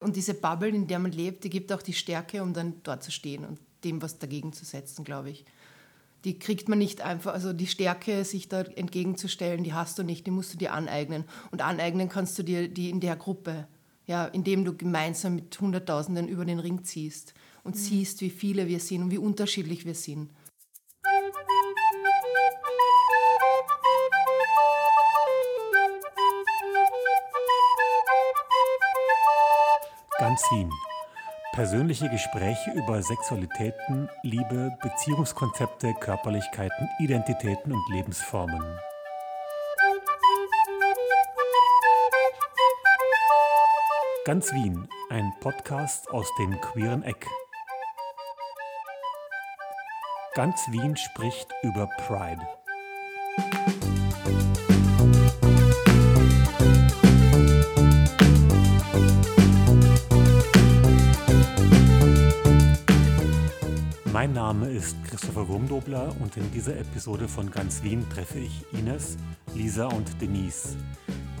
Und diese Bubble, in der man lebt, die gibt auch die Stärke, um dann dort zu stehen und dem was dagegen zu setzen, glaube ich. Die kriegt man nicht einfach, also die Stärke, sich da entgegenzustellen, die hast du nicht, die musst du dir aneignen. Und aneignen kannst du dir die in der Gruppe, ja, indem du gemeinsam mit Hunderttausenden über den Ring ziehst und mhm. siehst, wie viele wir sind und wie unterschiedlich wir sind. Ganzin. Persönliche Gespräche über Sexualitäten, Liebe, Beziehungskonzepte, Körperlichkeiten, Identitäten und Lebensformen. Ganz Wien, ein Podcast aus dem queeren Eck. Ganz Wien spricht über Pride. Mein Name ist Christopher Wurmdobler und in dieser Episode von Ganz Wien treffe ich Ines, Lisa und Denise.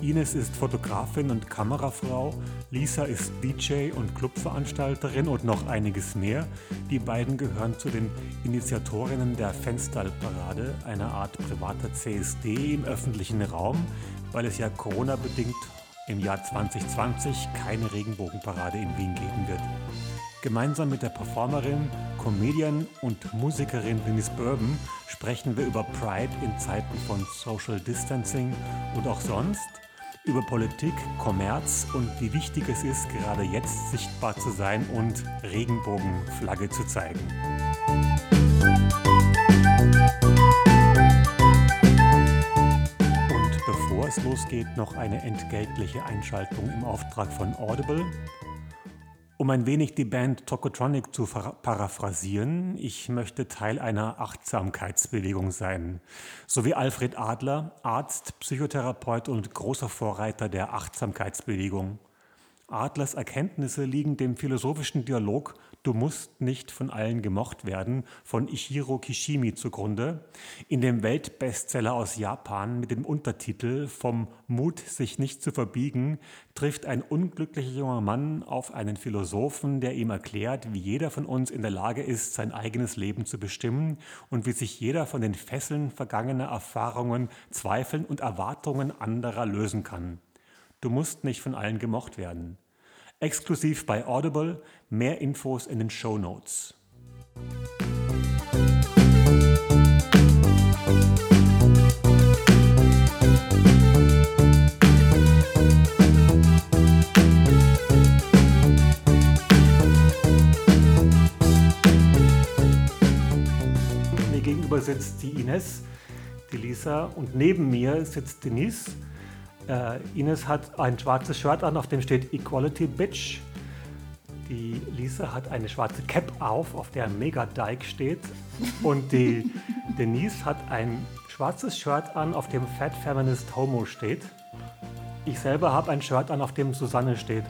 Ines ist Fotografin und Kamerafrau, Lisa ist DJ und Clubveranstalterin und noch einiges mehr. Die beiden gehören zu den Initiatorinnen der Fensterparade, einer Art privater CSD im öffentlichen Raum, weil es ja Corona-bedingt im Jahr 2020 keine Regenbogenparade in Wien geben wird. Gemeinsam mit der Performerin, Comedian und Musikerin Denise Bourbon sprechen wir über Pride in Zeiten von Social Distancing und auch sonst, über Politik, Kommerz und wie wichtig es ist, gerade jetzt sichtbar zu sein und Regenbogenflagge zu zeigen. Und bevor es losgeht, noch eine entgeltliche Einschaltung im Auftrag von Audible. Um ein wenig die Band Tokotronic zu paraphrasieren, ich möchte Teil einer Achtsamkeitsbewegung sein. So wie Alfred Adler, Arzt, Psychotherapeut und großer Vorreiter der Achtsamkeitsbewegung. Adlers Erkenntnisse liegen dem philosophischen Dialog Du musst nicht von allen gemocht werden von Ichiro Kishimi zugrunde, in dem Weltbestseller aus Japan mit dem Untertitel Vom Mut, sich nicht zu verbiegen, trifft ein unglücklicher junger Mann auf einen Philosophen, der ihm erklärt, wie jeder von uns in der Lage ist, sein eigenes Leben zu bestimmen und wie sich jeder von den Fesseln vergangener Erfahrungen, Zweifeln und Erwartungen anderer lösen kann. Du musst nicht von allen gemocht werden. Exklusiv bei Audible, mehr Infos in den Show Notes. Mir gegenüber sitzt die Ines, die Lisa und neben mir sitzt Denise. Äh, Ines hat ein schwarzes Shirt an, auf dem steht Equality Bitch. Die Lisa hat eine schwarze Cap auf, auf der Mega Dyke steht. Und die Denise hat ein schwarzes Shirt an, auf dem Fat Feminist Homo steht. Ich selber habe ein Shirt an, auf dem Susanne steht.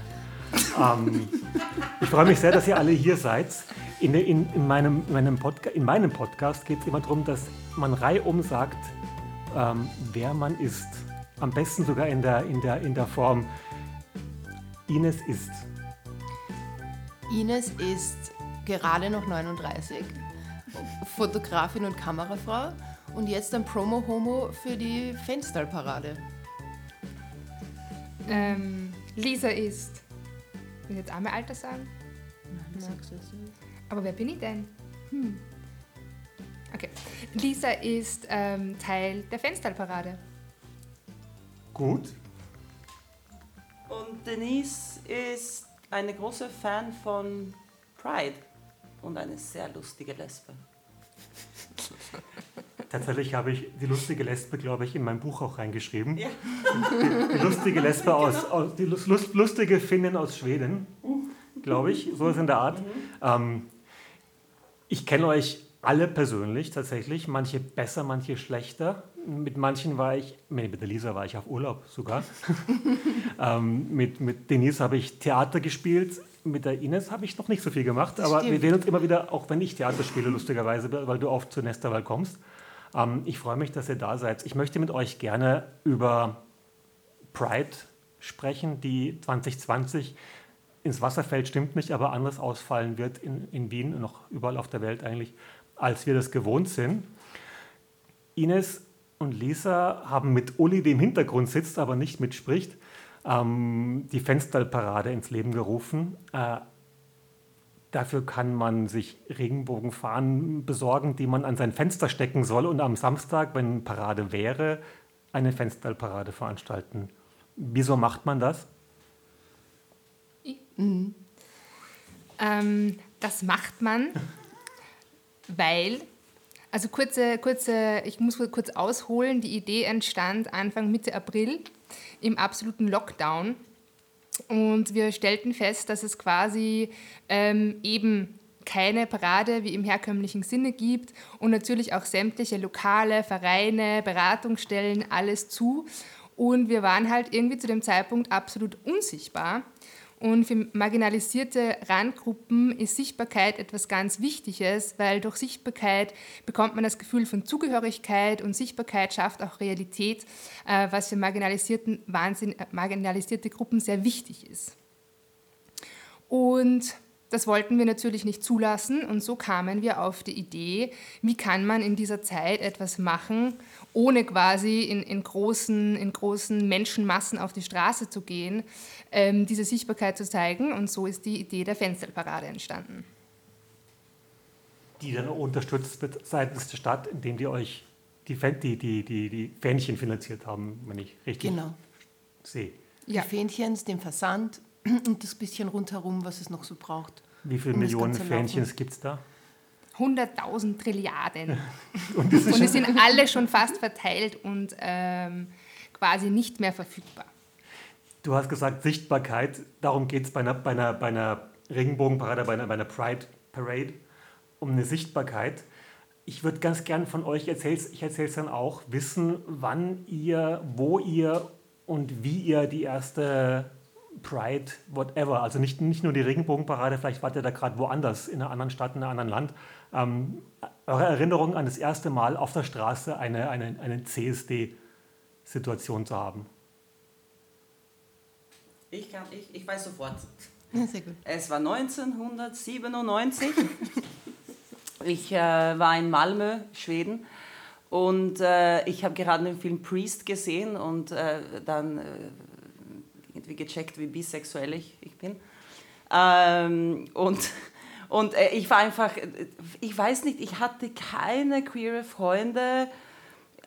ähm, ich freue mich sehr, dass ihr alle hier seid. In, in, in meinem, in meinem, Podca in meinem Podcast geht es immer darum, dass man reihum sagt, ähm, wer man ist. Am besten sogar in der, in der, in der Form Ines ist. Ines ist gerade noch 39, Fotografin und Kamerafrau und jetzt ein Promo-Homo für die Fensterparade. Ähm, Lisa ist. Will ich jetzt auch mein Alter sagen? Nein, sagst du es nicht. Aber wer bin ich denn? Hm. Okay. Lisa ist ähm, Teil der Fensterparade. Gut. Und Denise ist eine große Fan von Pride und eine sehr lustige Lesbe. Tatsächlich habe ich die lustige Lesbe, glaube ich, in mein Buch auch reingeschrieben. Ja. Die, die lustige Lesbe aus, genau. aus die lust, lustige Finnin aus Schweden, glaube ich, so ist in der Art. Mhm. Ähm, ich kenne euch alle persönlich tatsächlich, manche besser, manche schlechter. Mit manchen war ich, mit der Lisa war ich auf Urlaub sogar. ähm, mit, mit Denise habe ich Theater gespielt, mit der Ines habe ich noch nicht so viel gemacht, aber Stimmt. wir sehen uns immer wieder, auch wenn ich Theater spiele, lustigerweise, weil du oft zu Nesterwald kommst. Ähm, ich freue mich, dass ihr da seid. Ich möchte mit euch gerne über Pride sprechen, die 2020 ins Wasser fällt, stimmt nicht, aber anders ausfallen wird in, in Wien und noch überall auf der Welt eigentlich, als wir das gewohnt sind. Ines und Lisa haben mit Uli, der im Hintergrund sitzt, aber nicht mitspricht, ähm, die Fensterparade ins Leben gerufen. Äh, dafür kann man sich Regenbogenfahnen besorgen, die man an sein Fenster stecken soll und am Samstag, wenn Parade wäre, eine Fensterparade veranstalten. Wieso macht man das? Mhm. Ähm, das macht man, weil, also kurze, kurze, ich muss kurz ausholen, die Idee entstand Anfang Mitte April im absoluten Lockdown. Und wir stellten fest, dass es quasi ähm, eben keine Parade wie im herkömmlichen Sinne gibt und natürlich auch sämtliche Lokale, Vereine, Beratungsstellen, alles zu. Und wir waren halt irgendwie zu dem Zeitpunkt absolut unsichtbar. Und für marginalisierte Randgruppen ist Sichtbarkeit etwas ganz Wichtiges, weil durch Sichtbarkeit bekommt man das Gefühl von Zugehörigkeit und Sichtbarkeit schafft auch Realität, äh, was für marginalisierten, Wahnsinn, äh, marginalisierte Gruppen sehr wichtig ist. Und das wollten wir natürlich nicht zulassen und so kamen wir auf die Idee, wie kann man in dieser Zeit etwas machen, ohne quasi in, in, großen, in großen Menschenmassen auf die Straße zu gehen, ähm, diese Sichtbarkeit zu zeigen. Und so ist die Idee der Fensterparade entstanden. Die dann unterstützt wird seitens der Stadt, indem die euch die, die, die, die, die Fähnchen finanziert haben, wenn ich richtig genau. sehe. Ja. Die Fähnchens, den Versand und das bisschen rundherum, was es noch so braucht. Wie viele um Millionen Fähnchen gibt es da? 100.000 Trilliarden. und, und die sind alle schon fast verteilt und ähm, quasi nicht mehr verfügbar. Du hast gesagt Sichtbarkeit, darum geht es bei einer, bei, einer, bei einer Regenbogenparade, bei einer, bei einer Pride Parade, um eine Sichtbarkeit. Ich würde ganz gern von euch, erzähl's, ich erzähle es dann auch, wissen, wann ihr, wo ihr und wie ihr die erste Pride, whatever, also nicht, nicht nur die Regenbogenparade, vielleicht wart ihr da gerade woanders, in einer anderen Stadt, in einem anderen Land, ähm, eure Erinnerung an das erste Mal auf der Straße eine, eine, eine CSD-Situation zu haben. Ich, kann, ich, ich weiß sofort. Sehr gut. Es war 1997. ich äh, war in Malmö, Schweden. Und äh, ich habe gerade den Film Priest gesehen und äh, dann äh, irgendwie gecheckt, wie bisexuell ich, ich bin. Ähm, und und äh, ich war einfach, ich weiß nicht, ich hatte keine queere Freunde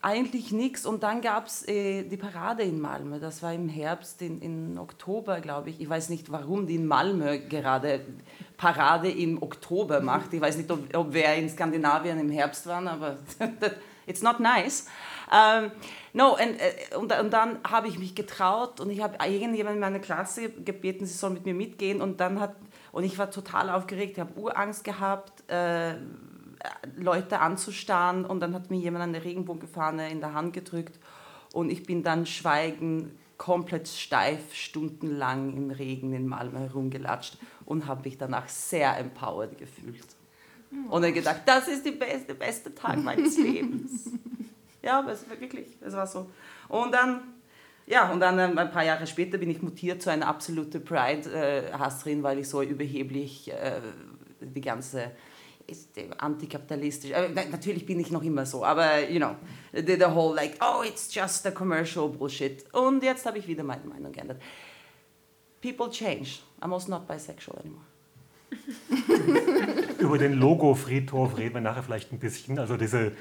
eigentlich nichts. Und dann gab es äh, die Parade in Malmö. Das war im Herbst, in, in Oktober, glaube ich. Ich weiß nicht, warum die in Malmö gerade Parade im Oktober macht. Ich weiß nicht, ob, ob wer in Skandinavien im Herbst waren, aber it's not nice. Ähm, no, and, uh, und, und, dann habe ich mich getraut und ich habe irgendjemand in meiner Klasse gebeten, sie soll mit mir mitgehen. Und dann hat, und ich war total aufgeregt, ich habe Urangst gehabt. Uh, Leute anzustarren und dann hat mir jemand eine Regenbogenfahne in der Hand gedrückt und ich bin dann schweigend komplett steif stundenlang im Regen in Malmö herumgelatscht und habe mich danach sehr empowered gefühlt. Und dann gedacht, das ist der beste, beste Tag meines Lebens. Ja, es wirklich, es war so. Und dann, ja, und dann ähm, ein paar Jahre später bin ich mutiert zu einer absoluten Pride-Hasserin, weil ich so überheblich äh, die ganze ist antikapitalistisch. Äh, natürlich bin ich noch immer so, aber you know, the, the whole like, oh, it's just a commercial bullshit. Und jetzt habe ich wieder meine Meinung geändert. People change. I'm also not bisexual anymore. Über den Logo-Friedhof reden wir nachher vielleicht ein bisschen. Also diese äh,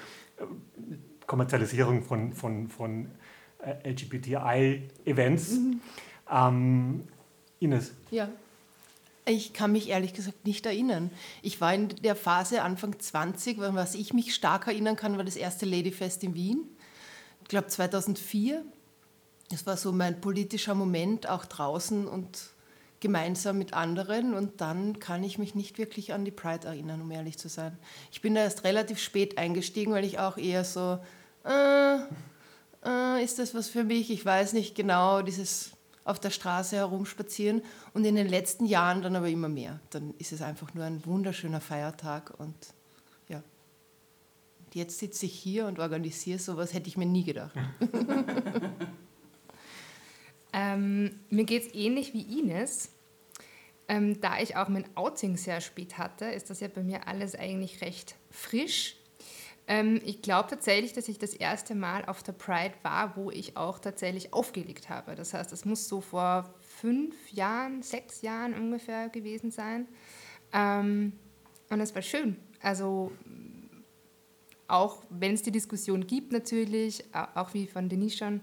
Kommerzialisierung von, von, von äh, LGBTI-Events. Mhm. Ähm, Ines. Ja. Ich kann mich ehrlich gesagt nicht erinnern. Ich war in der Phase Anfang 20, was ich mich stark erinnern kann, war das erste Ladyfest in Wien. Ich glaube 2004. Das war so mein politischer Moment, auch draußen und gemeinsam mit anderen. Und dann kann ich mich nicht wirklich an die Pride erinnern, um ehrlich zu sein. Ich bin da erst relativ spät eingestiegen, weil ich auch eher so, äh, äh, ist das was für mich? Ich weiß nicht genau, dieses auf der Straße herumspazieren und in den letzten Jahren dann aber immer mehr. Dann ist es einfach nur ein wunderschöner Feiertag und ja. Jetzt sitze ich hier und organisiere sowas, hätte ich mir nie gedacht. ähm, mir geht es ähnlich wie Ines. Ähm, da ich auch mein Outing sehr spät hatte, ist das ja bei mir alles eigentlich recht frisch. Ähm, ich glaube tatsächlich, dass ich das erste Mal auf der Pride war, wo ich auch tatsächlich aufgelegt habe. Das heißt, es muss so vor fünf Jahren, sechs Jahren ungefähr gewesen sein. Ähm, und es war schön. Also auch wenn es die Diskussion gibt natürlich, auch wie von Denise schon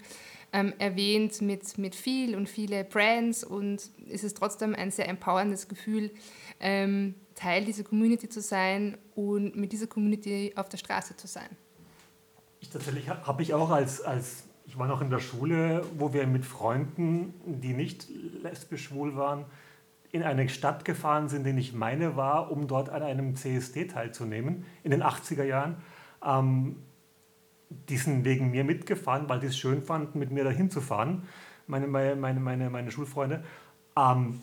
ähm, erwähnt, mit, mit viel und viele Brands und es ist trotzdem ein sehr empowerndes Gefühl, ähm, Teil dieser Community zu sein und mit dieser Community auf der Straße zu sein. Ich tatsächlich habe ich auch als, als, ich war noch in der Schule, wo wir mit Freunden, die nicht lesbisch schwul waren, in eine Stadt gefahren sind, die nicht meine war, um dort an einem CSD teilzunehmen, in den 80er Jahren. Ähm, die sind wegen mir mitgefahren, weil die es schön fanden, mit mir dahin zu fahren, meine, meine, meine, meine Schulfreunde. Ähm,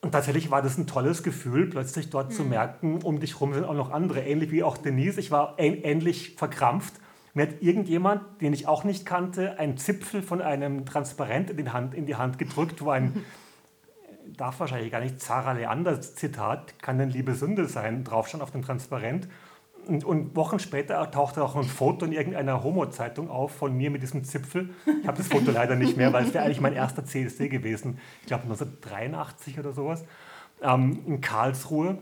und tatsächlich war das ein tolles Gefühl, plötzlich dort mhm. zu merken, um dich herum sind auch noch andere, ähnlich wie auch Denise. Ich war ähnlich verkrampft. Mir hat irgendjemand, den ich auch nicht kannte, einen Zipfel von einem Transparent in die Hand, in die Hand gedrückt, wo ein, darf wahrscheinlich gar nicht, Zara Leander Zitat, kann denn Liebe Sünde sein, drauf schon auf dem Transparent. Und, und, Wochen später tauchte auch ein Foto in irgendeiner Homo-Zeitung auf von mir mit diesem Zipfel. Ich habe das Foto leider nicht mehr, weil es wäre eigentlich mein erster CSD gewesen. Ich glaube 1983 oder sowas. Ähm, in Karlsruhe.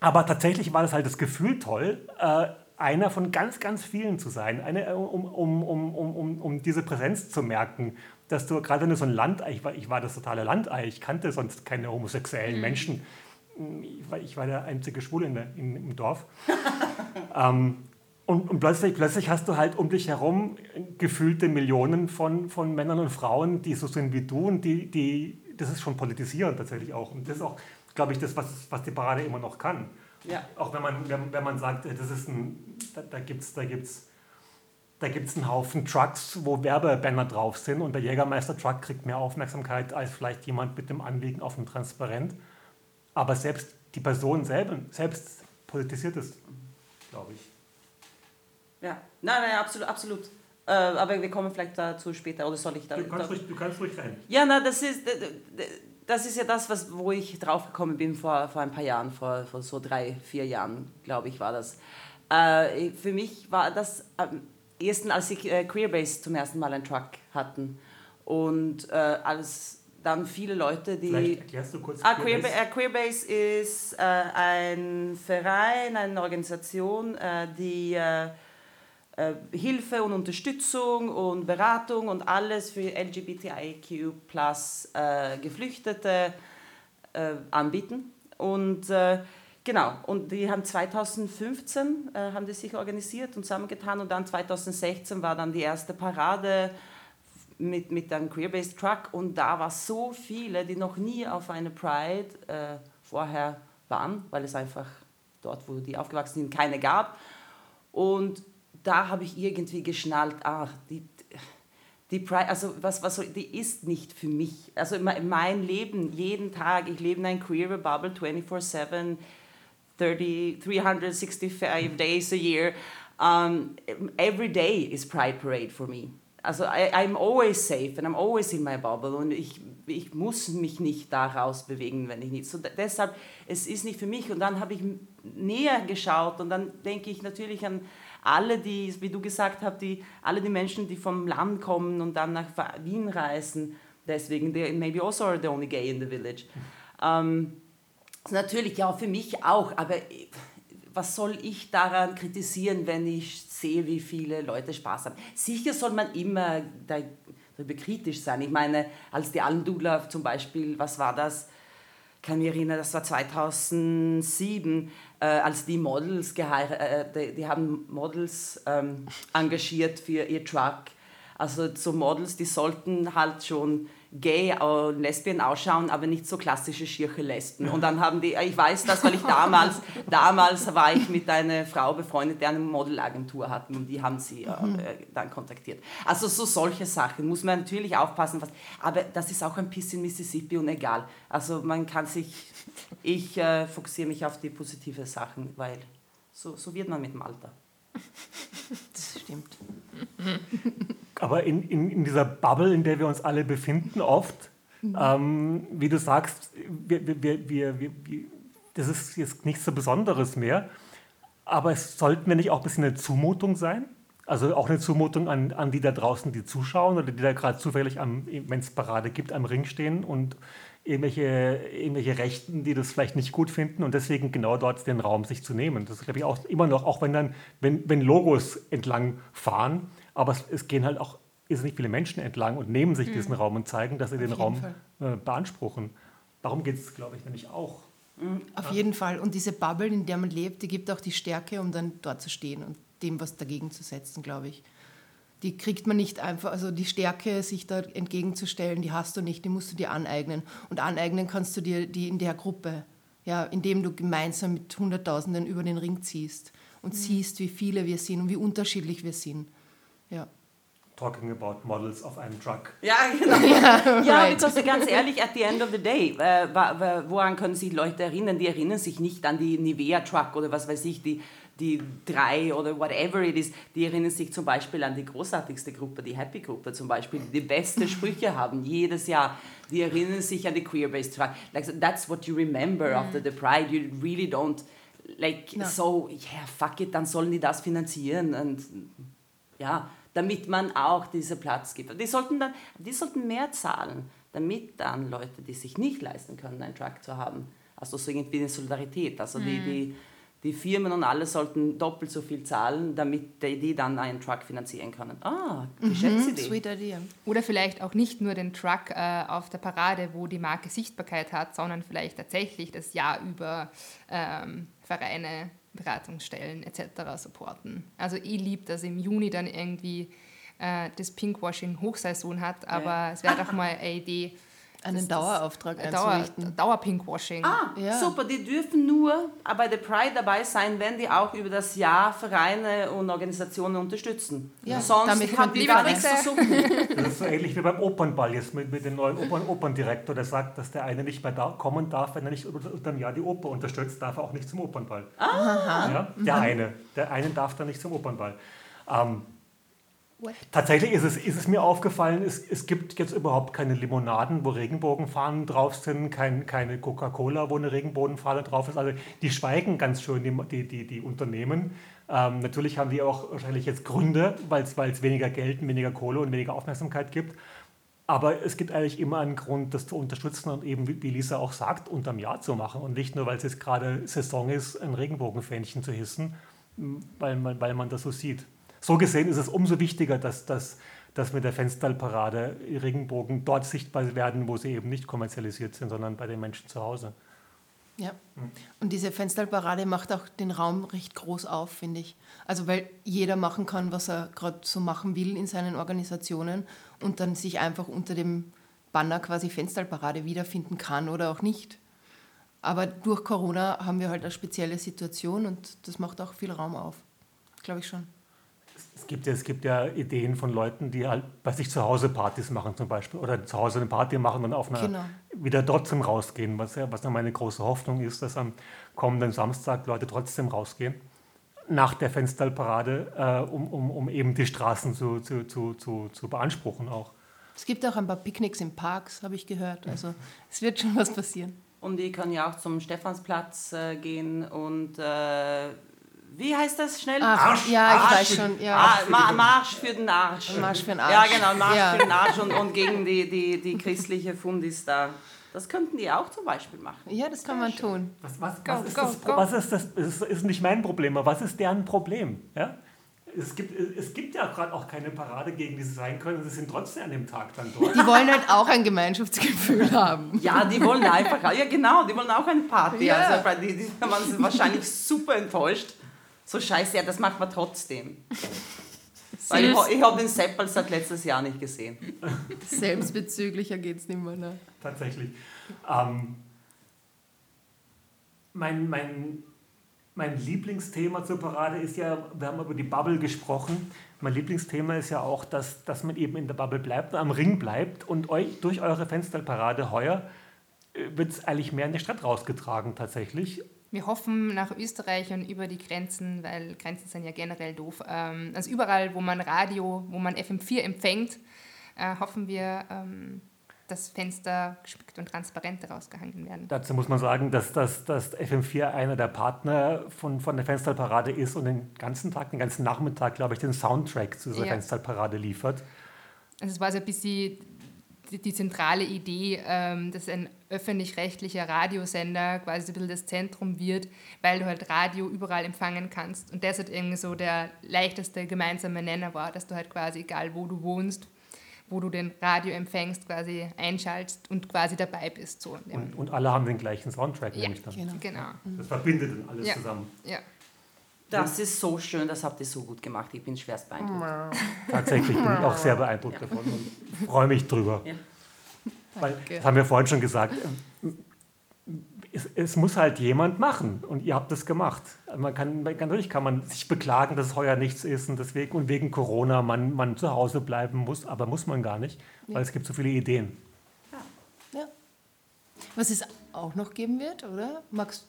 Aber tatsächlich war das halt das Gefühl toll, äh, einer von ganz, ganz vielen zu sein, eine, äh, um, um, um, um, um diese Präsenz zu merken, dass du gerade wenn du so ein Landei, ich war, ich war das totale Landei, ich kannte sonst keine homosexuellen mhm. Menschen ich war der einzige Schwule in der, in, im Dorf. ähm, und, und, plötzlich, plötzlich hast du halt um dich herum gefühlte Millionen von, von Männern und Frauen, die so sind wie du und die, die, das ist schon politisierend tatsächlich auch. Und das ist auch, glaube ich, das, was, was die Parade immer noch kann. Ja. Auch wenn man, wenn, wenn man sagt, das ist ein, da, da gibt es da gibt's, da gibt's einen Haufen Trucks, wo Werbebanner drauf sind und der Jägermeister-Truck kriegt mehr Aufmerksamkeit als vielleicht jemand mit dem Anliegen auf dem Transparent. Aber selbst die Person selber, selbst politisiert ist, glaube ich. Ja, nein, nein, absolut, absolut. Äh, aber wir kommen vielleicht dazu später, oder soll ich da? Du kannst, da, ruhig, du kannst ruhig rein. Ja, na, das ist, das ist ja das, was, wo ich draufgekommen bin vor, vor ein paar Jahren, vor, vor so drei, vier Jahren, glaube ich, war das. Äh, für mich war das am ersten, als ich äh, Queerbase zum ersten Mal einen Truck hatten und äh, als dann viele Leute, die... Vielleicht erklärst du kurz ah, Queerbase. Queerbase, Queerbase ist äh, ein Verein, eine Organisation, äh, die äh, äh Hilfe und Unterstützung und Beratung und alles für LGBTIQ plus äh, Geflüchtete äh, anbieten. Und genau, und die haben 2015 haben die sich organisiert und zusammengetan und dann 2016 war dann die erste Parade mit, mit einem Queer-Based Truck und da war so viele, die noch nie auf eine Pride äh, vorher waren, weil es einfach dort, wo die aufgewachsen sind, keine gab. Und da habe ich irgendwie geschnallt, ach, die, die Pride, also was, was die ist nicht für mich. Also mein Leben, jeden Tag, ich lebe in einem queer Bubble 24-7, 365 days a year. Um, every day is Pride Parade for me also I, I'm always safe and I'm always in my bubble und ich, ich muss mich nicht da rausbewegen, wenn ich nicht. So deshalb, es ist nicht für mich. Und dann habe ich näher geschaut und dann denke ich natürlich an alle, die, wie du gesagt hast, die, alle die Menschen, die vom Land kommen und dann nach Wien reisen. Deswegen, they maybe also are the only gay in the village. Ähm, natürlich, ja, für mich auch, aber was soll ich daran kritisieren, wenn ich sehe, wie viele Leute Spaß haben? Sicher soll man immer darüber kritisch sein. Ich meine, als die Almdula zum Beispiel, was war das? kann mich erinnern, das war 2007, äh, als die Models geheiratet, äh, die, die, haben Models ähm, engagiert für ihr Truck. Also so Models, die sollten halt schon gay und lesbien ausschauen, aber nicht so klassische schirche Lesben. Und dann haben die, ich weiß das, weil ich damals, damals war ich mit einer Frau befreundet, die eine Modelagentur hatten und die haben sie äh, mhm. dann kontaktiert. Also so solche Sachen muss man natürlich aufpassen, was, aber das ist auch ein bisschen Mississippi und egal. Also man kann sich, ich äh, fokussiere mich auf die positive Sachen, weil so, so wird man mit dem Alter. Das stimmt. Aber in, in, in dieser Bubble, in der wir uns alle befinden, oft Mhm. Ähm, wie du sagst, wir, wir, wir, wir, das ist jetzt nichts so Besonderes mehr. Aber es sollten wir nicht auch ein bisschen eine Zumutung sein? Also auch eine Zumutung an, an die da draußen, die zuschauen oder die da gerade zufällig, wenn es Parade gibt, am Ring stehen und irgendwelche, irgendwelche Rechten, die das vielleicht nicht gut finden und deswegen genau dort den Raum sich zu nehmen. Das ist, glaube ich, auch immer noch, auch wenn dann, wenn, wenn Logos entlang fahren, aber es, es gehen halt auch nicht viele Menschen entlang und nehmen sich mhm. diesen Raum und zeigen, dass sie Auf den Raum äh, beanspruchen. Darum geht es, glaube ich, nämlich auch. Mhm. Auf ja. jeden Fall. Und diese Bubble, in der man lebt, die gibt auch die Stärke, um dann dort zu stehen und dem was dagegen zu setzen, glaube ich. Die kriegt man nicht einfach, also die Stärke, sich da entgegenzustellen, die hast du nicht, die musst du dir aneignen. Und aneignen kannst du dir die in der Gruppe, ja, indem du gemeinsam mit Hunderttausenden über den Ring ziehst und mhm. siehst, wie viele wir sind und wie unterschiedlich wir sind. Ja talking about models auf einem Truck. Ja, genau. ja, ja right. because, ganz ehrlich, at the end of the day, äh, woran können sich Leute erinnern? Die erinnern sich nicht an die Nivea-Truck oder was weiß ich, die, die drei oder whatever it is, die erinnern sich zum Beispiel an die großartigste Gruppe, die Happy-Gruppe zum Beispiel, die die beste Sprüche haben, jedes Jahr. Die erinnern sich an die Queer-Based Truck. Like, that's what you remember mm. after the Pride. You really don't, like, no. so, yeah, fuck it, dann sollen die das finanzieren und ja, damit man auch diesen Platz gibt. Die sollten, dann, die sollten mehr zahlen, damit dann Leute, die sich nicht leisten können, einen Truck zu haben, also so irgendwie eine Solidarität. Also mhm. die, die, die Firmen und alle sollten doppelt so viel zahlen, damit die, die dann einen Truck finanzieren können. Ah, mhm. Geschäftsidee. Mhm, sweet idea. Oder vielleicht auch nicht nur den Truck äh, auf der Parade, wo die Marke Sichtbarkeit hat, sondern vielleicht tatsächlich das Jahr über ähm, Vereine Beratungsstellen etc. supporten. Also ich liebe, dass im Juni dann irgendwie äh, das Pinkwashing Hochsaison hat, aber ja. es wäre doch mal eine Idee, einen Dauerauftrag einzurichten. Dauer, Dauer-Pinkwashing. Ah, ja. super. Die dürfen nur bei der Pride dabei sein, wenn die auch über das Jahr Vereine und Organisationen unterstützen. Ja, Sonst damit haben die gar nichts zu suchen. Das ist so ähnlich wie beim Opernball jetzt mit, mit dem neuen Opern Operndirektor, der sagt, dass der eine nicht mehr da kommen darf, wenn er nicht unter dem Jahr die Oper unterstützt, darf er auch nicht zum Opernball. Ah. Ja, der mhm. eine. Der eine darf dann nicht zum Opernball. Ähm, Tatsächlich ist es, ist es mir aufgefallen, es, es gibt jetzt überhaupt keine Limonaden, wo Regenbogenfahnen drauf sind, kein, keine Coca-Cola, wo eine Regenbogenfahne drauf ist. Also die schweigen ganz schön, die, die, die, die Unternehmen. Ähm, natürlich haben die auch wahrscheinlich jetzt Gründe, weil es weniger Geld, weniger Kohle und weniger Aufmerksamkeit gibt. Aber es gibt eigentlich immer einen Grund, das zu unterstützen und eben, wie Lisa auch sagt, unterm Jahr zu machen. Und nicht nur, weil es jetzt gerade Saison ist, ein Regenbogenfähnchen zu hissen, weil man, weil man das so sieht so gesehen ist es umso wichtiger, dass, dass, dass mit der Fensterparade Regenbogen dort sichtbar werden, wo sie eben nicht kommerzialisiert sind, sondern bei den Menschen zu Hause. Ja, und diese Fensterparade macht auch den Raum recht groß auf, finde ich. Also weil jeder machen kann, was er gerade so machen will in seinen Organisationen und dann sich einfach unter dem Banner quasi Fensterparade wiederfinden kann oder auch nicht. Aber durch Corona haben wir halt eine spezielle Situation und das macht auch viel Raum auf, glaube ich schon. Es gibt, ja, es gibt ja Ideen von Leuten, die halt bei sich zu Hause Partys machen zum Beispiel oder zu Hause eine Party machen und auf einer, genau. wieder trotzdem rausgehen, was ja was ja meine große Hoffnung ist, dass am kommenden Samstag Leute trotzdem rausgehen nach der Fensterparade, äh, um, um, um eben die Straßen zu, zu, zu, zu, zu beanspruchen auch. Es gibt auch ein paar Picknicks in Parks, habe ich gehört. Also es wird schon was passieren. Und ich kann ja auch zum Stephansplatz äh, gehen und äh, wie heißt das schnell? Ach, Arsch. Ja, Arsch ich weiß schon. Ja. Ah, Ma Marsch für den Arsch. Marsch für den Arsch. Ja, genau, Marsch ja. für den Arsch und, und gegen die, die, die christliche Fundis da. Das könnten die auch zum Beispiel machen. Ja, das kann man tun. Was, was, go, was, ist, go, das, go. was ist das? Ist, ist nicht mein Problem, aber was ist deren Problem? Ja? Es gibt, es gibt ja gerade auch keine Parade, gegen die sie sein können und sie sind trotzdem an dem Tag dann dort. Die wollen halt auch ein Gemeinschaftsgefühl haben. Ja, die wollen einfach, ja genau, die wollen auch eine Party. Ja. Also, die, die waren wahrscheinlich super enttäuscht so scheiße, ja, das macht man trotzdem. Weil ich, ich habe den Seppel seit letztes Jahr nicht gesehen. Selbstbezüglicher geht es nicht mehr. Ne? Tatsächlich. Ähm, mein, mein, mein Lieblingsthema zur Parade ist ja, wir haben über die Bubble gesprochen. Mein Lieblingsthema ist ja auch, dass, dass man eben in der Bubble bleibt, am Ring bleibt und euch durch eure Fensterparade heuer äh, wird es eigentlich mehr in die Stadt rausgetragen tatsächlich. Wir hoffen nach Österreich und über die Grenzen, weil Grenzen sind ja generell doof. Ähm, also überall, wo man Radio, wo man FM4 empfängt, äh, hoffen wir, ähm, dass Fenster geschmückt und transparent rausgehangen werden. Dazu muss man sagen, dass, dass, dass FM4 einer der Partner von, von der Fensterparade ist und den ganzen Tag, den ganzen Nachmittag, glaube ich, den Soundtrack zu dieser ja. Fensterparade liefert. Also es war so ein bisschen die, die zentrale Idee, ähm, dass ein öffentlich-rechtlicher Radiosender quasi ein bisschen das Zentrum wird, weil du halt Radio überall empfangen kannst. Und das halt irgendwie so der leichteste gemeinsame Nenner war, dass du halt quasi, egal wo du wohnst, wo du den Radio empfängst, quasi einschaltest und quasi dabei bist. So und, und alle haben den gleichen Soundtrack, ja, nämlich dann. Genau. genau. Das verbindet dann alles ja. zusammen. Ja. Das ist so schön, das habt ihr so gut gemacht. Ich bin schwerst beeindruckt. Tatsächlich bin ich auch sehr beeindruckt ja. davon und freue mich drüber. Weil, das haben wir vorhin schon gesagt, es, es, muss halt jemand machen und ihr habt es gemacht. Man kann, natürlich kann man sich beklagen, dass es heuer nichts ist und deswegen und wegen Corona man, man zu Hause bleiben muss, aber muss man gar nicht, weil ja. es gibt so viele Ideen. Ja. ja. Was es auch noch geben wird, oder? Max,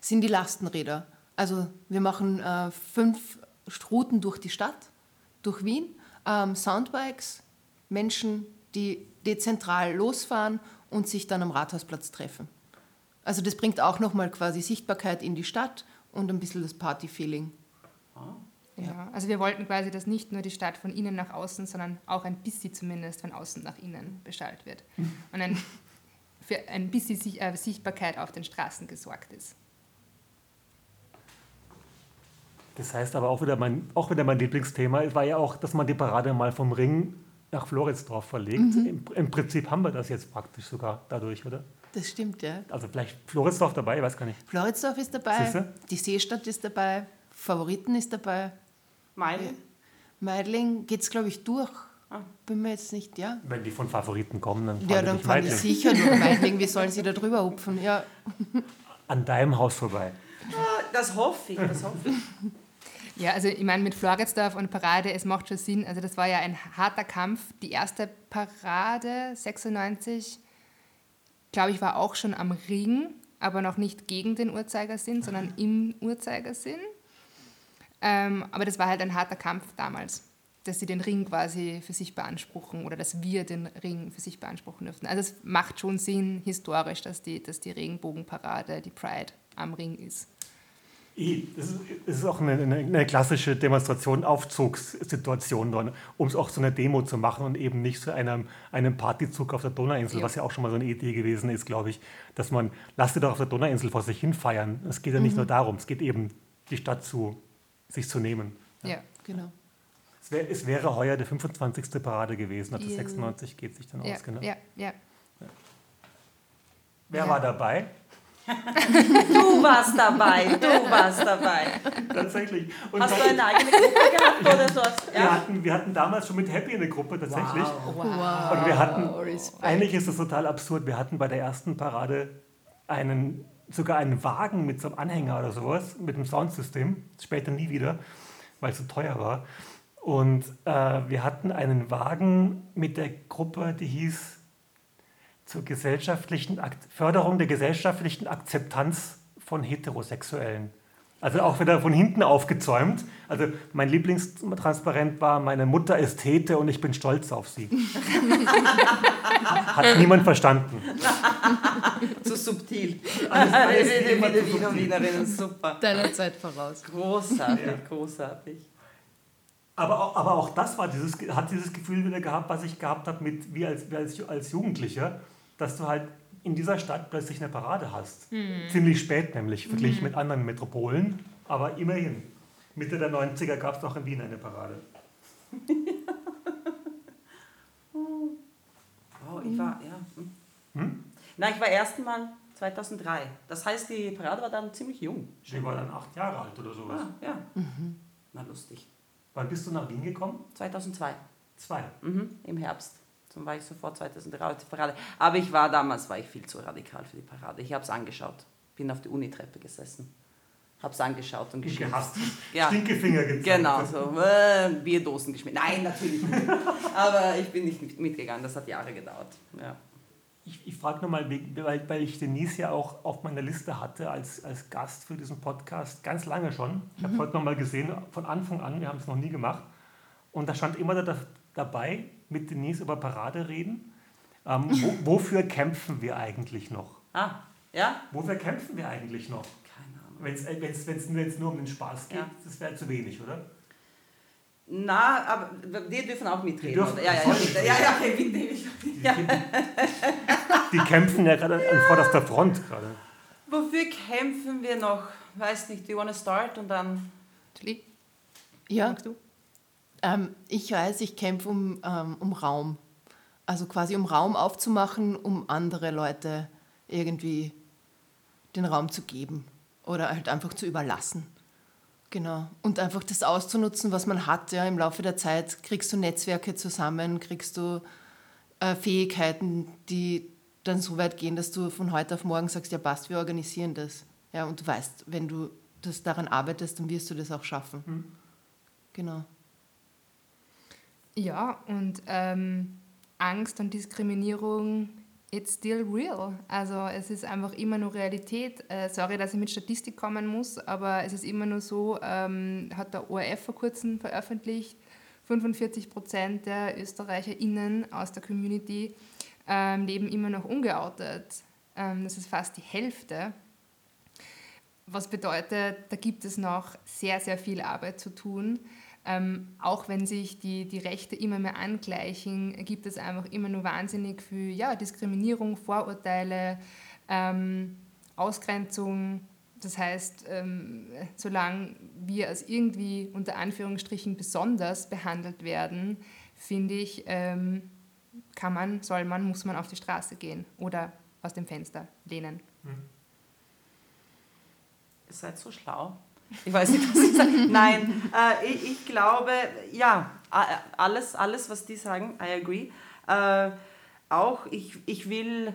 sind die Lastenräder. Also wir machen äh, fünf Routen durch die Stadt, durch Wien, ähm, Soundbikes, Menschen, die dezentral losfahren und sich dann am Rathausplatz treffen. Also das bringt auch nochmal quasi Sichtbarkeit in die Stadt und ein bisschen das Party-Feeling. Ah. Ja, also wir wollten quasi, dass nicht nur die Stadt von innen nach außen, sondern auch ein bisschen zumindest von außen nach innen beschallt wird. Und ein, für ein bisschen äh, Sichtbarkeit auf den Straßen gesorgt ist. Das heißt aber auch wieder mein, auch wieder mein Lieblingsthema war ja auch, dass man die Parade mal vom Ring nach Floridsdorf verlegt. Mhm. Im, Im, Prinzip haben wir das jetzt praktisch sogar dadurch, oder? Das stimmt, ja. Also vielleicht Floridsdorf dabei, ich weiß gar nicht. Floridsdorf ist dabei, Siehste? die Seestadt ist dabei, Favoriten ist dabei. Meidling? Meidling geht es, glaube ich, durch. Ah. Bin mir jetzt nicht, ja. Wenn die von Favoriten kommen, dann fahren Ja, dann fahren die sicher durch Meidling. Wie sollen sie da drüber hupfen? Ja. An deinem Haus vorbei. Das hoffe ich, das hoffe ich. Ja, also ich meine, mit Floridsdorf und Parade, es macht schon Sinn. Also das war ja ein harter Kampf. Die erste Parade, 96, glaube ich, war auch schon am Ring, aber noch nicht gegen den Uhrzeigersinn, sondern im Uhrzeigersinn. Ähm, aber das war halt ein harter Kampf damals, dass sie den Ring quasi für sich beanspruchen oder dass wir den Ring für sich beanspruchen dürften. Also es macht schon Sinn historisch, dass die, dass die Regenbogenparade, die Pride am Ring ist. Es ist auch eine, eine, eine, klassische Demonstration, Aufzugssituation, um es auch zu einer Demo zu machen und eben nicht zu einem, einem Partyzug auf der Donauinsel, ja. was ja auch schon mal so eine Idee gewesen ist, glaube ich, dass man, lasst ihr doch auf der Donauinsel vor sich hin feiern. Es geht ja nicht mhm. nur darum, es geht eben, die Stadt zu, sich zu nehmen. Ja, ja genau. Es, wär, es, wäre heuer der 25. Parade gewesen, also 96 geht sich dann ja, aus, genau. Ja, ja. Wer war dabei? Du warst dabei, du warst dabei. Tatsächlich. Und Hast du eine eigene Gruppe gehabt oder sowas? Ja. Wir, hatten, wir hatten damals schon mit Happy eine Gruppe tatsächlich. Wow. wow. Und wir hatten, Respekt. eigentlich ist das total absurd, wir hatten bei der ersten Parade einen, sogar einen Wagen mit so einem Anhänger oder sowas, mit einem Soundsystem, später nie wieder, weil es so teuer war. Und äh, wir hatten einen Wagen mit der Gruppe, die hieß zur gesellschaftlichen Förderung der gesellschaftlichen Akzeptanz von Heterosexuellen. Also auch wieder von hinten aufgezäumt. Also mein Lieblingstransparent war, meine Mutter ist Hete und ich bin stolz auf sie. Hat niemand verstanden. Zu subtil. Also Wiener Wienerinnen, super. Deiner Zeit voraus. Großartig, ja. großartig. Aber, aber auch das war dieses, hat dieses Gefühl wieder gehabt, was ich gehabt habe mit, wie als, wie als, als Jugendlicher dass du halt in dieser Stadt plötzlich eine Parade hast. Mhm. Ziemlich spät nämlich, verglichen mhm. mit anderen Metropolen, aber immerhin. Mitte der 90er gab es auch in Wien eine Parade. wow, ich war, ja. Hm? Hm? Na, ich war erstmal 2003. Das heißt, die Parade war dann ziemlich jung. Sie war dann acht Jahre alt oder sowas. Ah, ja. Mhm. Na, lustig. Wann bist du nach Wien gekommen? 2002. Zwei? Mhm, Im Herbst. Dann war ich sofort 2003 auf die Parade. Aber ich war damals war ich viel zu radikal für die Parade. Ich habe es angeschaut. Bin auf der Unitreppe gesessen. Habe es angeschaut und geschimpft. Gehasst. Ja. Stinkefinger gezeigt. Genau, so äh, Bierdosen geschmiert. Nein, natürlich nicht. Aber ich bin nicht mitgegangen. Das hat Jahre gedauert. Ja. Ich, ich frage nochmal, weil, weil ich Denise ja auch auf meiner Liste hatte als, als Gast für diesen Podcast, ganz lange schon. Ich habe mhm. heute nochmal gesehen, von Anfang an, wir haben es noch nie gemacht. Und da stand immer da, dabei, mit Denise über Parade reden. Ähm, wo, wofür kämpfen wir eigentlich noch? Ah, ja? Wofür kämpfen wir eigentlich noch? Keine Ahnung. Wenn es nur um den Spaß geht, ja. das wäre zu wenig, oder? Na, aber die dürfen auch mitreden. Die dürfen ja, ja, ja, ja, ja, okay, die, ja. die kämpfen ja gerade an vorderster Front gerade. Wofür kämpfen wir noch? Weiß nicht, do you want to start und dann... Ja, du? Ähm, ich weiß, ich kämpfe um, ähm, um Raum. Also quasi um Raum aufzumachen, um andere Leute irgendwie den Raum zu geben oder halt einfach zu überlassen. Genau. Und einfach das auszunutzen, was man hat. Ja. Im Laufe der Zeit kriegst du Netzwerke zusammen, kriegst du äh, Fähigkeiten, die dann so weit gehen, dass du von heute auf morgen sagst, ja passt, wir organisieren das. Ja, und du weißt, wenn du das daran arbeitest, dann wirst du das auch schaffen. Mhm. Genau. Ja, und ähm, Angst und Diskriminierung it's still real. Also es ist einfach immer nur Realität. Äh, sorry, dass ich mit Statistik kommen muss, aber es ist immer nur so, ähm, hat der ORF vor kurzem veröffentlicht, 45 Prozent der ÖsterreicherInnen aus der Community ähm, leben immer noch ungeoutet. Ähm, das ist fast die Hälfte. Was bedeutet, da gibt es noch sehr, sehr viel Arbeit zu tun. Ähm, auch wenn sich die, die Rechte immer mehr angleichen, gibt es einfach immer nur wahnsinnig viel ja, Diskriminierung, Vorurteile, ähm, Ausgrenzung. Das heißt, ähm, solange wir als irgendwie unter Anführungsstrichen besonders behandelt werden, finde ich, ähm, kann man, soll man, muss man auf die Straße gehen oder aus dem Fenster lehnen. Hm. Ihr seid so schlau. Ich weiß nicht, was ich sage. Nein, äh, ich, ich, glaube, ja, alles, alles, was die sagen, I agree. Äh, auch ich, ich will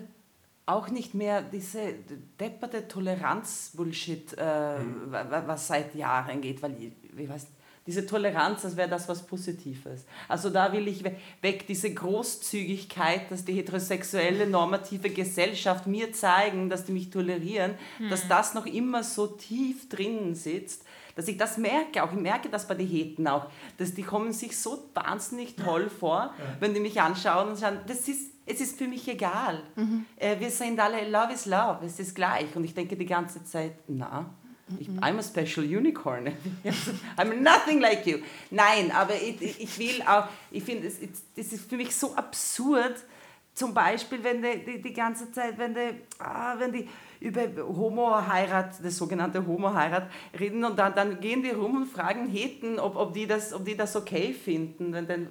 auch nicht mehr diese depperte Toleranz-Bullshit, äh, mhm. was seit Jahren geht, weil ich, ich weiß diese Toleranz, das wäre das was Positives. Also da will ich weg, diese Großzügigkeit, dass die heterosexuelle normative Gesellschaft mir zeigen, dass die mich tolerieren, hm. dass das noch immer so tief drinnen sitzt, dass ich das merke, auch ich merke das bei den Heten auch, dass die kommen sich so wahnsinnig toll vor, ja. wenn die mich anschauen und sagen, das ist, es ist für mich egal. Mhm. Äh, wir sind alle, love is love, es ist gleich. Und ich denke die ganze Zeit, na, ich, I'm a special unicorn. I'm nothing like you. Nein, aber ich, ich will auch, ich finde, das ist für mich so absurd, zum Beispiel, wenn die, die, die ganze Zeit, wenn die, ah, wenn die über Homo-Heirat, das sogenannte Homo-Heirat, reden und dann, dann gehen die rum und fragen Heten, ob, ob, die, das, ob die das okay finden. Und dann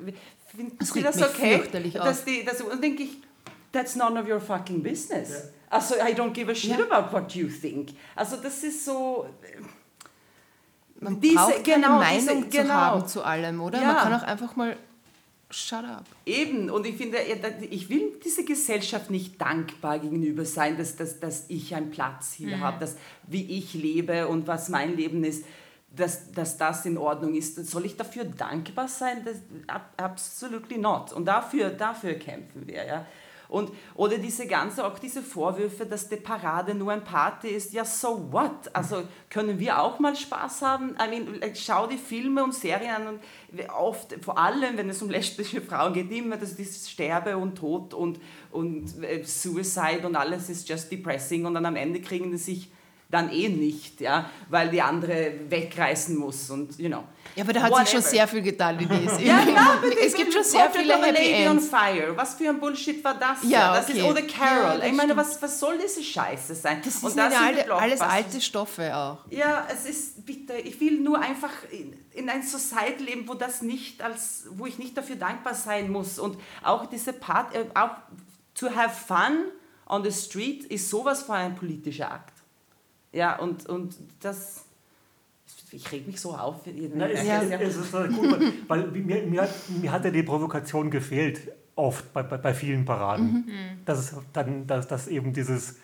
finden das sie das okay? Dass die, das, und denke ich, that's none of your fucking business. Ja. Also, I don't give a shit ja. about what you think. Also, das ist so. Man diese, braucht keine genau, Meinung diese, zu genau. haben zu allem, oder? Ja. Man kann auch einfach mal shut up. Eben, und ich finde, ich will dieser Gesellschaft nicht dankbar gegenüber sein, dass, dass, dass ich einen Platz hier mhm. habe, dass wie ich lebe und was mein Leben ist, dass, dass das in Ordnung ist. Soll ich dafür dankbar sein? Das, absolutely not. Und dafür, dafür kämpfen wir. Ja? Und, oder diese ganze, auch diese Vorwürfe, dass die Parade nur ein Party ist, ja, so what? Also können wir auch mal Spaß haben? I mean, schau die Filme und Serien an und oft, vor allem, wenn es um lesbische Frauen geht, immer, dass das Sterbe und Tod und, und äh, Suicide und alles ist just depressing und dann am Ende kriegen die sich dann eh nicht, ja, weil die andere wegreißen muss und, you know. Ja, aber da hat Whatever. sich schon sehr viel getan, Denise. ja, ja, aber es gibt schon sehr viele Happy Lady Ends. on Fire. Was für ein Bullshit war das? Ja, das okay. ist oder Carol. Ja, ich meine, was, was soll diese Scheiße sein? Das und das sind alle, alles alte Stoffe auch. Ja, es ist bitte. Ich will nur einfach in, in ein Society leben, wo das nicht als, wo ich nicht dafür dankbar sein muss und auch diese Part, äh, auch to have fun on the street ist sowas von ein politischer Akt. Ja, und, und das, ich reg mich so auf. Na, es, ja. es, es ist gut, weil mir, mir, hat, mir hat ja die Provokation gefehlt, oft bei, bei, bei vielen Paraden. Mhm. Dass, es dann, dass, dass eben dieses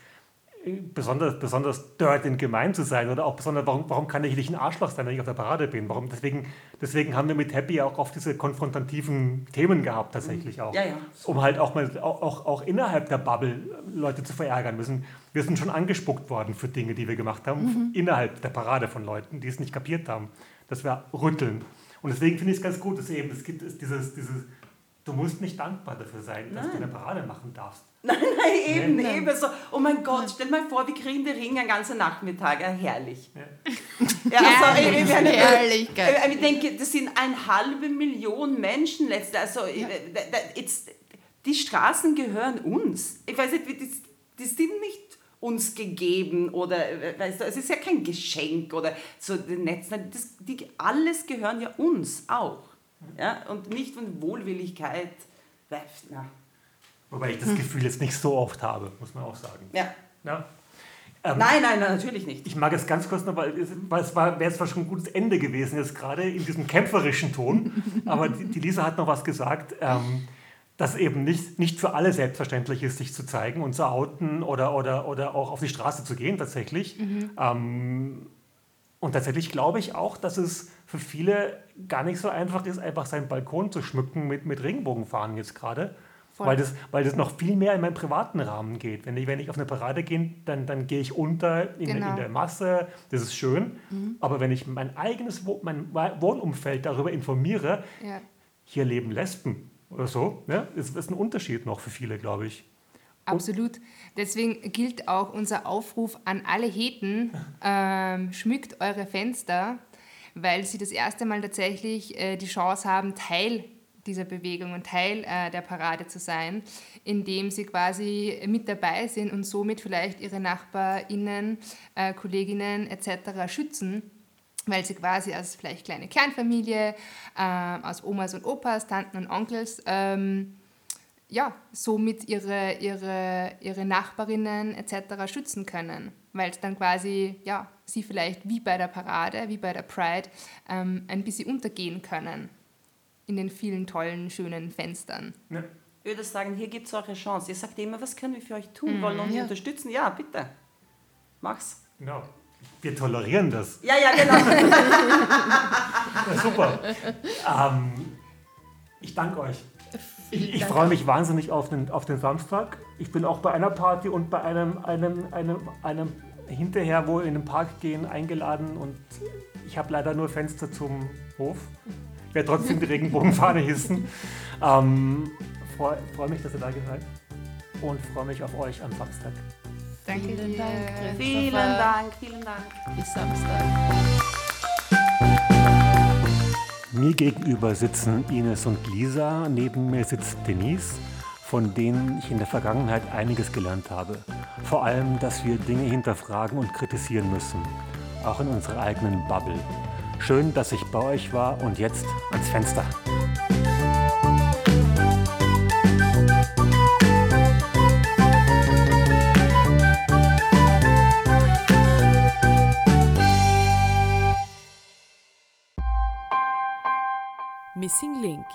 besonders, besonders dirt und gemein zu sein oder auch besonders, warum, warum kann ich nicht ein Arschloch sein, wenn ich auf der Parade bin? Warum, deswegen, deswegen haben wir mit Happy auch oft diese konfrontativen Themen gehabt, tatsächlich auch. Ja, ja. Um halt auch mal auch, auch, auch innerhalb der Bubble Leute zu verärgern müssen. Wir sind schon angespuckt worden für Dinge, die wir gemacht haben, mhm. innerhalb der Parade von Leuten, die es nicht kapiert haben. Das wäre rütteln. Und deswegen finde ich es ganz gut, dass eben es gibt es dieses, dieses Du musst nicht dankbar dafür sein, dass nein. du eine Parade machen darfst. Nein, nein, eben, nein. eben so. Oh mein Gott, ja. stell mal vor, wir kriegen den Ring einen ganzen Nachmittag. Ja, herrlich. Ja, ja also, herrlich. Ich, ich, Herrlichkeit. Ich denke, das sind eine halbe Million Menschen letztlich. Also, ja. jetzt, die Straßen gehören uns. Ich weiß nicht, die, die sind nicht uns gegeben oder weißt du, es ist ja kein Geschenk oder so Netz, das, die, alles gehören ja uns auch. Ja? Und nicht von Wohlwilligkeit. Na. Wobei ich das Gefühl jetzt nicht so oft habe, muss man auch sagen. Ja. ja? Ähm, nein, nein, natürlich nicht. Ich mag es ganz kurz noch, weil es, weil es war, wäre zwar schon ein gutes Ende gewesen, jetzt gerade in diesem kämpferischen Ton, aber die, die, Lisa hat noch was gesagt, ähm, dass eben nicht, nicht für alle selbstverständlich ist, sich zu zeigen und zu outen oder, oder, oder auch auf die Straße zu gehen tatsächlich. Mhm. Ähm, und tatsächlich glaube ich auch, dass es für viele gar nicht so einfach ist, einfach seinen Balkon zu schmücken mit, mit Regenbogenfahnen jetzt gerade. Weil das, weil das noch viel mehr in meinen privaten Rahmen geht. Wenn ich, wenn ich auf eine Parade gehe, dann, dann gehe ich unter in, genau. in der Masse, das ist schön. Mhm. Aber wenn ich mein eigenes mein Wohnumfeld darüber informiere, ja. hier leben Lesben oder so, ja, ist, ist ein Unterschied noch für viele, glaube ich. Absolut. Deswegen gilt auch unser Aufruf an alle Heten, ähm, schmückt eure Fenster, weil sie das erste Mal tatsächlich äh, die Chance haben, Teil dieser Bewegung und Teil äh, der Parade zu sein, indem sie quasi mit dabei sind und somit vielleicht ihre NachbarInnen, äh, Kolleginnen etc. schützen weil sie quasi als vielleicht kleine Kleinfamilie, äh, aus Omas und Opas, Tanten und Onkels, ähm, ja, somit ihre, ihre, ihre Nachbarinnen etc. schützen können, weil es dann quasi, ja, sie vielleicht wie bei der Parade, wie bei der Pride, ähm, ein bisschen untergehen können in den vielen tollen, schönen Fenstern. Ja. Ich würde sagen, hier gibt es eure Chance. Ihr sagt immer, was können wir für euch tun? Mhm, Wollen uns ja. unterstützen? Ja, bitte. Mach's. Genau. Wir tolerieren das. Ja, ja, genau. ja, super. Ähm, ich danke euch. Ich, ich freue mich wahnsinnig auf den, auf den Samstag. Ich bin auch bei einer Party und bei einem, einem, einem, einem hinterher, wo wir in den Park gehen, eingeladen und ich habe leider nur Fenster zum Hof. Ich werde trotzdem die Regenbogenfahne hissen. Ähm, freue freu mich, dass ihr da seid und freue mich auf euch am Samstag. Danke vielen dir. Dank. Vielen Dank, vielen Dank. Bis Samstag. Mir gegenüber sitzen Ines und Lisa, neben mir sitzt Denise, von denen ich in der Vergangenheit einiges gelernt habe. Vor allem, dass wir Dinge hinterfragen und kritisieren müssen, auch in unserer eigenen Bubble. Schön, dass ich bei euch war und jetzt ans Fenster. Missing Link